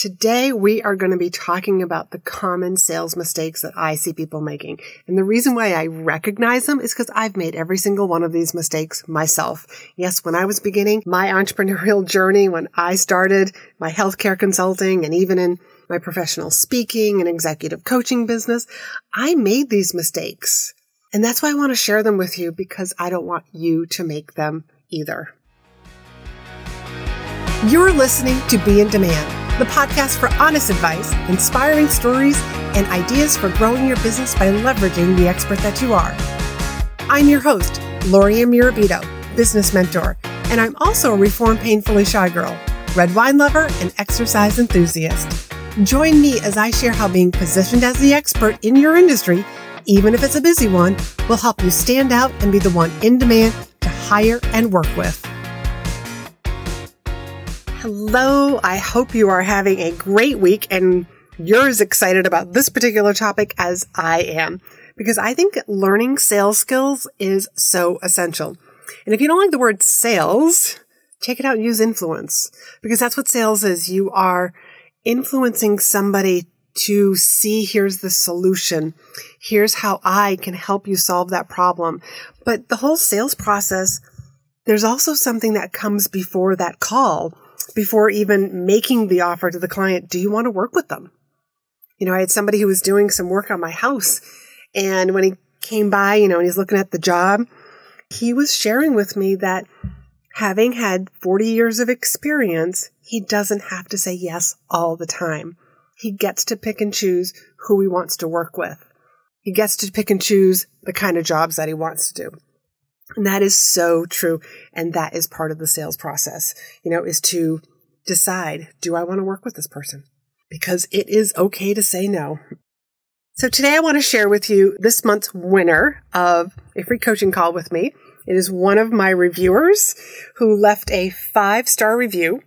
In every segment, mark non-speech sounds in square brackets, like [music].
Today, we are going to be talking about the common sales mistakes that I see people making. And the reason why I recognize them is because I've made every single one of these mistakes myself. Yes, when I was beginning my entrepreneurial [laughs] journey, when I started my healthcare consulting and even in my professional speaking and executive coaching business, I made these mistakes. And that's why I want to share them with you because I don't want you to make them either. You're listening to Be in Demand the podcast for honest advice, inspiring stories, and ideas for growing your business by leveraging the expert that you are. I'm your host, Loria Mirabito, business mentor, and I'm also a reformed painfully shy girl, red wine lover, and exercise enthusiast. Join me as I share how being positioned as the expert in your industry, even if it's a busy one, will help you stand out and be the one in demand to hire and work with. Hello. I hope you are having a great week and you're as excited about this particular topic as I am because I think learning sales skills is so essential. And if you don't like the word sales, take it out and use influence because that's what sales is. You are influencing somebody to see here's the solution. Here's how I can help you solve that problem. But the whole sales process, there's also something that comes before that call before even making the offer to the client, do you want to work with them? You know, I had somebody who was doing some work on my house and when he came by, you know, and he's looking at the job, he was sharing with me that having had 40 years of experience, he doesn't have to say yes all the time. He gets to pick and choose who he wants to work with. He gets to pick and choose the kind of jobs that he wants to do. And that is so true. And that is part of the sales process, you know, is to decide, do I want to work with this person? Because it is okay to say no. So today I want to share with you this month's winner of a free coaching call with me. It is one of my reviewers who left a five star review,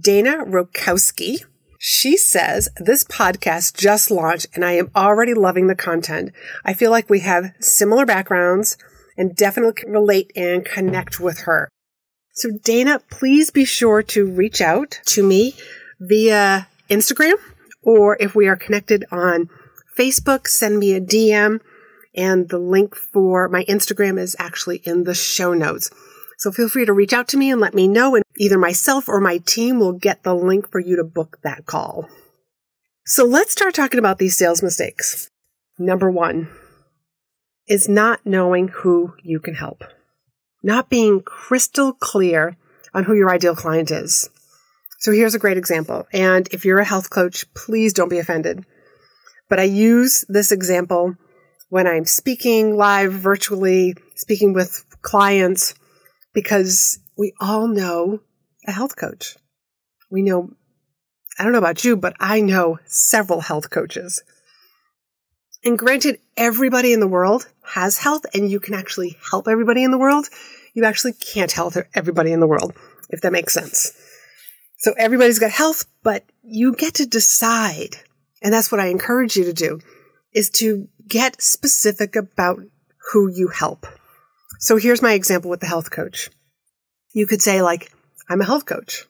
Dana Rokowski. She says, This podcast just launched and I am already loving the content. I feel like we have similar backgrounds and definitely relate and connect with her. So Dana, please be sure to reach out to me via Instagram or if we are connected on Facebook, send me a DM and the link for my Instagram is actually in the show notes. So feel free to reach out to me and let me know and either myself or my team will get the link for you to book that call. So let's start talking about these sales mistakes. Number one, is not knowing who you can help, not being crystal clear on who your ideal client is. So here's a great example. And if you're a health coach, please don't be offended. But I use this example when I'm speaking live, virtually, speaking with clients, because we all know a health coach. We know, I don't know about you, but I know several health coaches. And granted, everybody in the world has health and you can actually help everybody in the world. You actually can't help everybody in the world, if that makes sense. So everybody's got health, but you get to decide. And that's what I encourage you to do is to get specific about who you help. So here's my example with the health coach. You could say like, I'm a health coach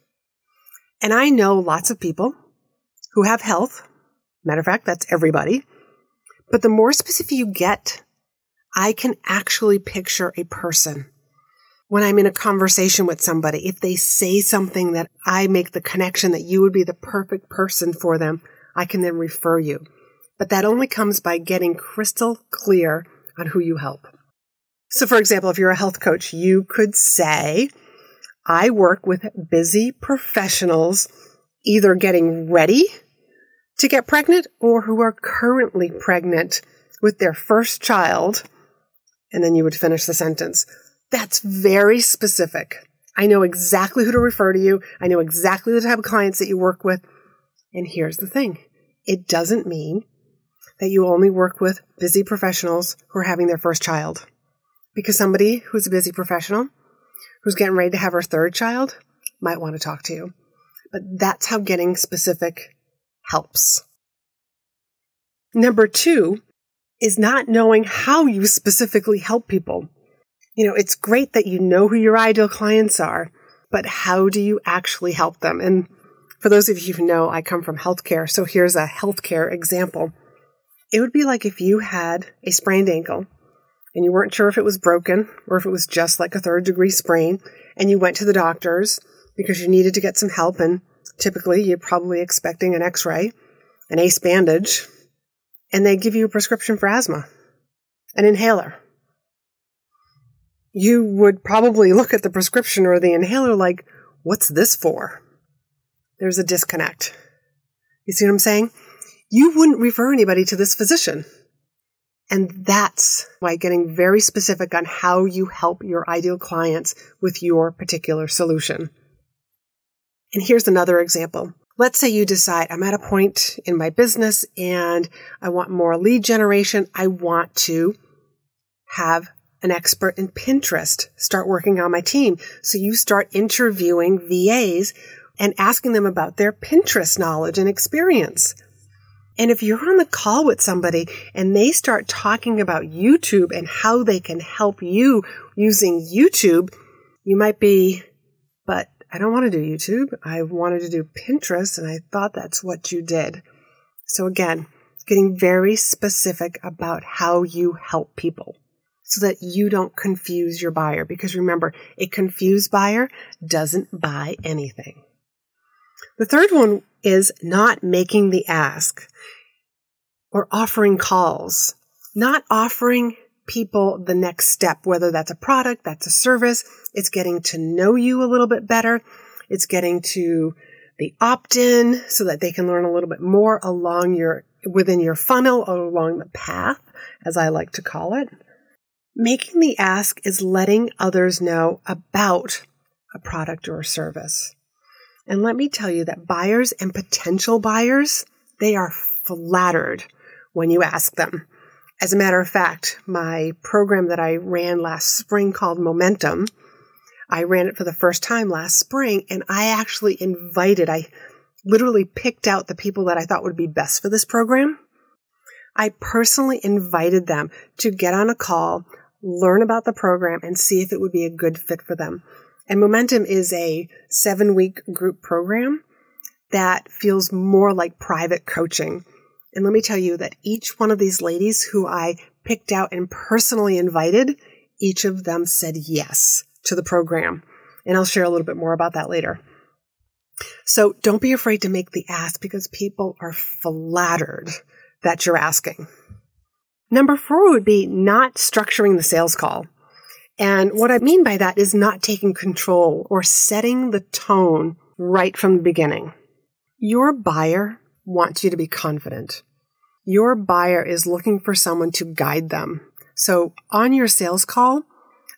and I know lots of people who have health. Matter of fact, that's everybody but the more specific you get, I can actually picture a person when I'm in a conversation with somebody. If they say something that I make the connection that you would be the perfect person for them, I can then refer you. But that only comes by getting crystal clear on who you help. So, for example, if you're a health coach, you could say, I work with busy professionals either getting ready to get pregnant or who are currently pregnant with their first child. And then you would finish the sentence. That's very specific. I know exactly who to refer to you. I know exactly the type of clients that you work with. And here's the thing. It doesn't mean that you only work with busy professionals who are having their first child. Because somebody who's a busy professional, who's getting ready to have her third child, might want to talk to you. But that's how getting specific helps. Number two is not knowing how you specifically help people. You know, it's great that you know who your ideal clients are, but how do you actually help them? And For those of you who know, I come from healthcare, so here's a healthcare example. It would be like if you had a sprained ankle and you weren't sure if it was broken or if it was just like a third degree sprain, and you went to the doctors because you needed to get some help, and typically you're probably expecting an x ray, an ace bandage, and they give you a prescription for asthma, an inhaler. You would probably look at the prescription or the inhaler like, what's this for? There's a disconnect. You see what I'm saying? You wouldn't refer anybody to this physician. And that's why getting very specific on how you help your ideal clients with your particular solution. And here's another example. Let's say you decide I'm at a point in my business and I want more lead generation. I want to have an expert in Pinterest start working on my team. So you start interviewing VAs and asking them about their Pinterest knowledge and experience. And if you're on the call with somebody and they start talking about YouTube and how they can help you using YouTube, you might be, but I don't want to do YouTube. I wanted to do Pinterest and I thought that's what you did. So again, getting very specific about how you help people so that you don't confuse your buyer. Because remember, a confused buyer doesn't buy anything. The third one is not making the ask or offering calls, not offering people the next step, whether that's a product, that's a service. It's getting to know you a little bit better. It's getting to the opt in so that they can learn a little bit more along your, within your funnel or along the path, as I like to call it. Making the ask is letting others know about a product or a service. And let me tell you that buyers and potential buyers, they are flattered when you ask them. As a matter of fact, my program that I ran last spring called Momentum, I ran it for the first time last spring and I actually invited, I literally picked out the people that I thought would be best for this program. I personally invited them to get on a call, learn about the program and see if it would be a good fit for them. And Momentum is a seven week group program that feels more like private coaching. And let me tell you that each one of these ladies who I picked out and personally invited, each of them said yes to the program. And I'll share a little bit more about that later. So don't be afraid to make the ask because people are flattered that you're asking. Number four would be not structuring the sales call. And what I mean by that is not taking control or setting the tone right from the beginning. Your buyer wants you to be confident. Your buyer is looking for someone to guide them. So on your sales call,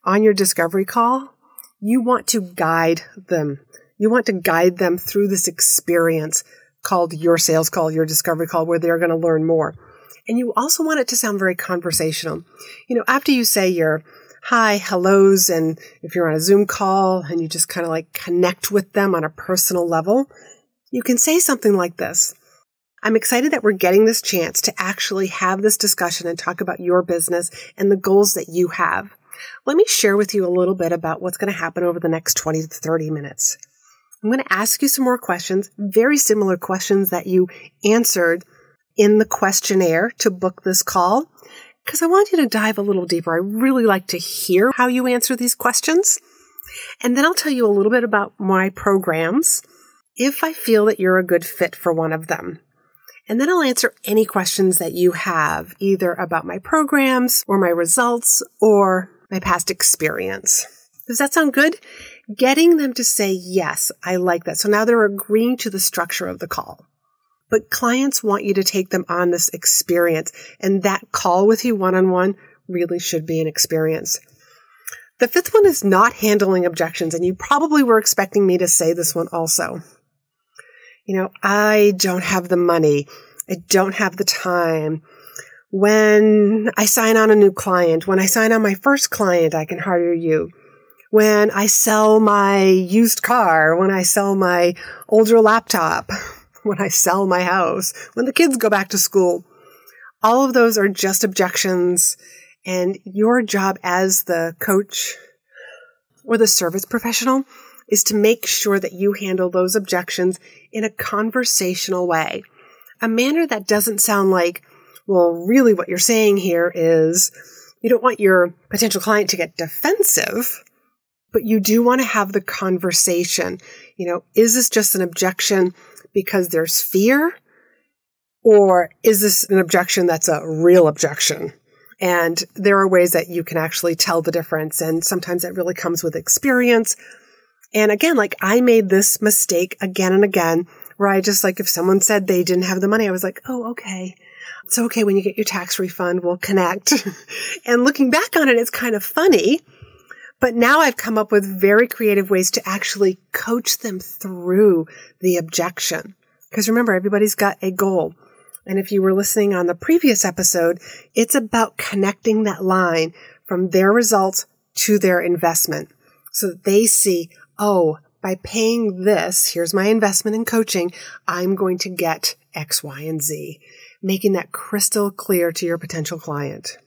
on your discovery call, you want to guide them. You want to guide them through this experience called your sales call, your discovery call, where they're going to learn more. And you also want it to sound very conversational. You know, after you say your hi, hellos, and if you're on a Zoom call and you just kind of like connect with them on a personal level, you can say something like this. I'm excited that we're getting this chance to actually have this discussion and talk about your business and the goals that you have. Let me share with you a little bit about what's going to happen over the next 20 to 30 minutes. I'm going to ask you some more questions, very similar questions that you answered in the questionnaire to book this call because I want you to dive a little deeper. I really like to hear how you answer these questions. And then I'll tell you a little bit about my programs if I feel that you're a good fit for one of them. And then I'll answer any questions that you have, either about my programs or my results or my past experience. Does that sound good? Getting them to say, yes, I like that. So now they're agreeing to the structure of the call. But clients want you to take them on this experience, and that call with you one on one really should be an experience. The fifth one is not handling objections, and you probably were expecting me to say this one also. You know, I don't have the money. I don't have the time. When I sign on a new client, when I sign on my first client, I can hire you. When I sell my used car, when I sell my older laptop, [laughs] when I sell my house, when the kids go back to school. All of those are just objections. And your job as the coach or the service professional is to make sure that you handle those objections in a conversational way. A manner that doesn't sound like, well, really what you're saying here is you don't want your potential client to get defensive, but you do want to have the conversation. You know, is this just an objection because there's fear? Or is this an objection that's a real objection? And there are ways that you can actually tell the difference. And sometimes it really comes with experience. And again, like I made this mistake again and again where I just like, if someone said they didn't have the money, I was like, oh, okay. It's okay when you get your tax refund, we'll connect. [laughs] and looking back on it, it's kind of funny. But now I've come up with very creative ways to actually coach them through the objection. Because remember, everybody's got a goal. And if you were listening on the previous episode, it's about connecting that line from their results to their investment so that they see, oh, by paying this, here's my investment in coaching, I'm going to get X, Y, and Z, making that crystal clear to your potential client.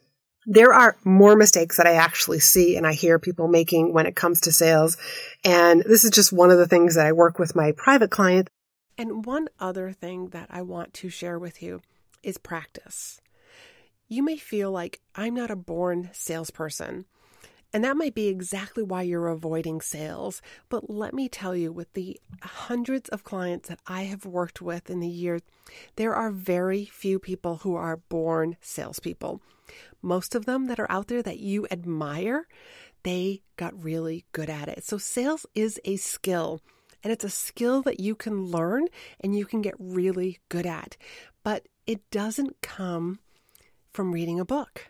There are more mistakes that I actually see and I hear people making when it comes to sales. And this is just one of the things that I work with my private clients and one other thing that I want to share with you is practice. You may feel like I'm not a born salesperson. And that might be exactly why you're avoiding sales. But let me tell you, with the hundreds of clients that I have worked with in the years, there are very few people who are born salespeople. Most of them that are out there that you admire, they got really good at it. So sales is a skill. And it's a skill that you can learn and you can get really good at. But it doesn't come from reading a book.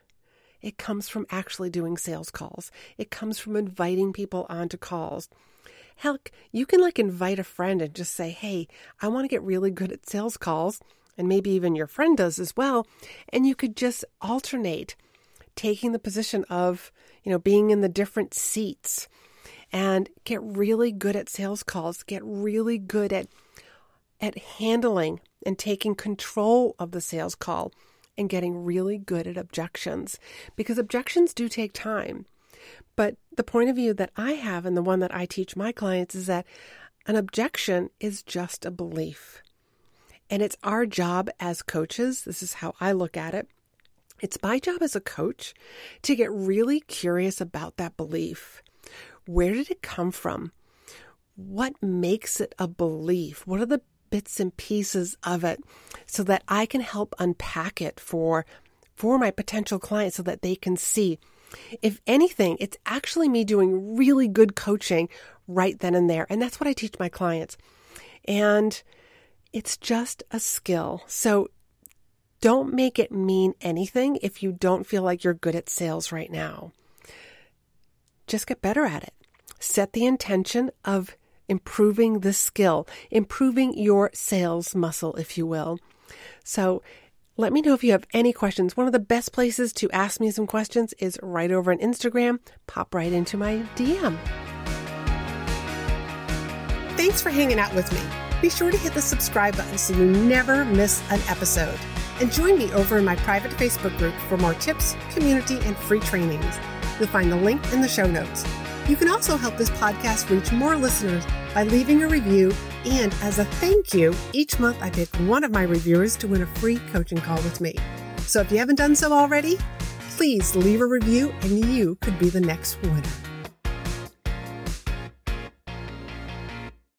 It comes from actually doing sales calls. It comes from inviting people onto calls. Heck, you can like invite a friend and just say, Hey, I want to get really good at sales calls. And maybe even your friend does as well. And you could just alternate taking the position of, you know, being in the different seats and get really good at sales calls, get really good at at handling and taking control of the sales call and getting really good at objections because objections do take time. But the point of view that I have and the one that I teach my clients is that an objection is just a belief. And it's our job as coaches, this is how I look at it. It's my job as a coach to get really curious about that belief where did it come from? What makes it a belief? What are the bits and pieces of it so that I can help unpack it for for my potential clients so that they can see. If anything, it's actually me doing really good coaching right then and there. And that's what I teach my clients. And it's just a skill. So don't make it mean anything if you don't feel like you're good at sales right now. Just get better at it set the intention of improving the skill, improving your sales muscle, if you will. So, let me know if you have any questions. One of the best places to ask me some questions is right over on Instagram. Pop right into my DM. Thanks for hanging out with me. Be sure to hit the subscribe button so you never miss an episode. And join me over in my private Facebook group for more tips, community, and free trainings. You'll find the link in the show notes. You can also help this podcast reach more listeners by leaving a review. And as a thank you, each month I pick one of my reviewers to win a free coaching call with me. So if you haven't done so already, please leave a review and you could be the next winner.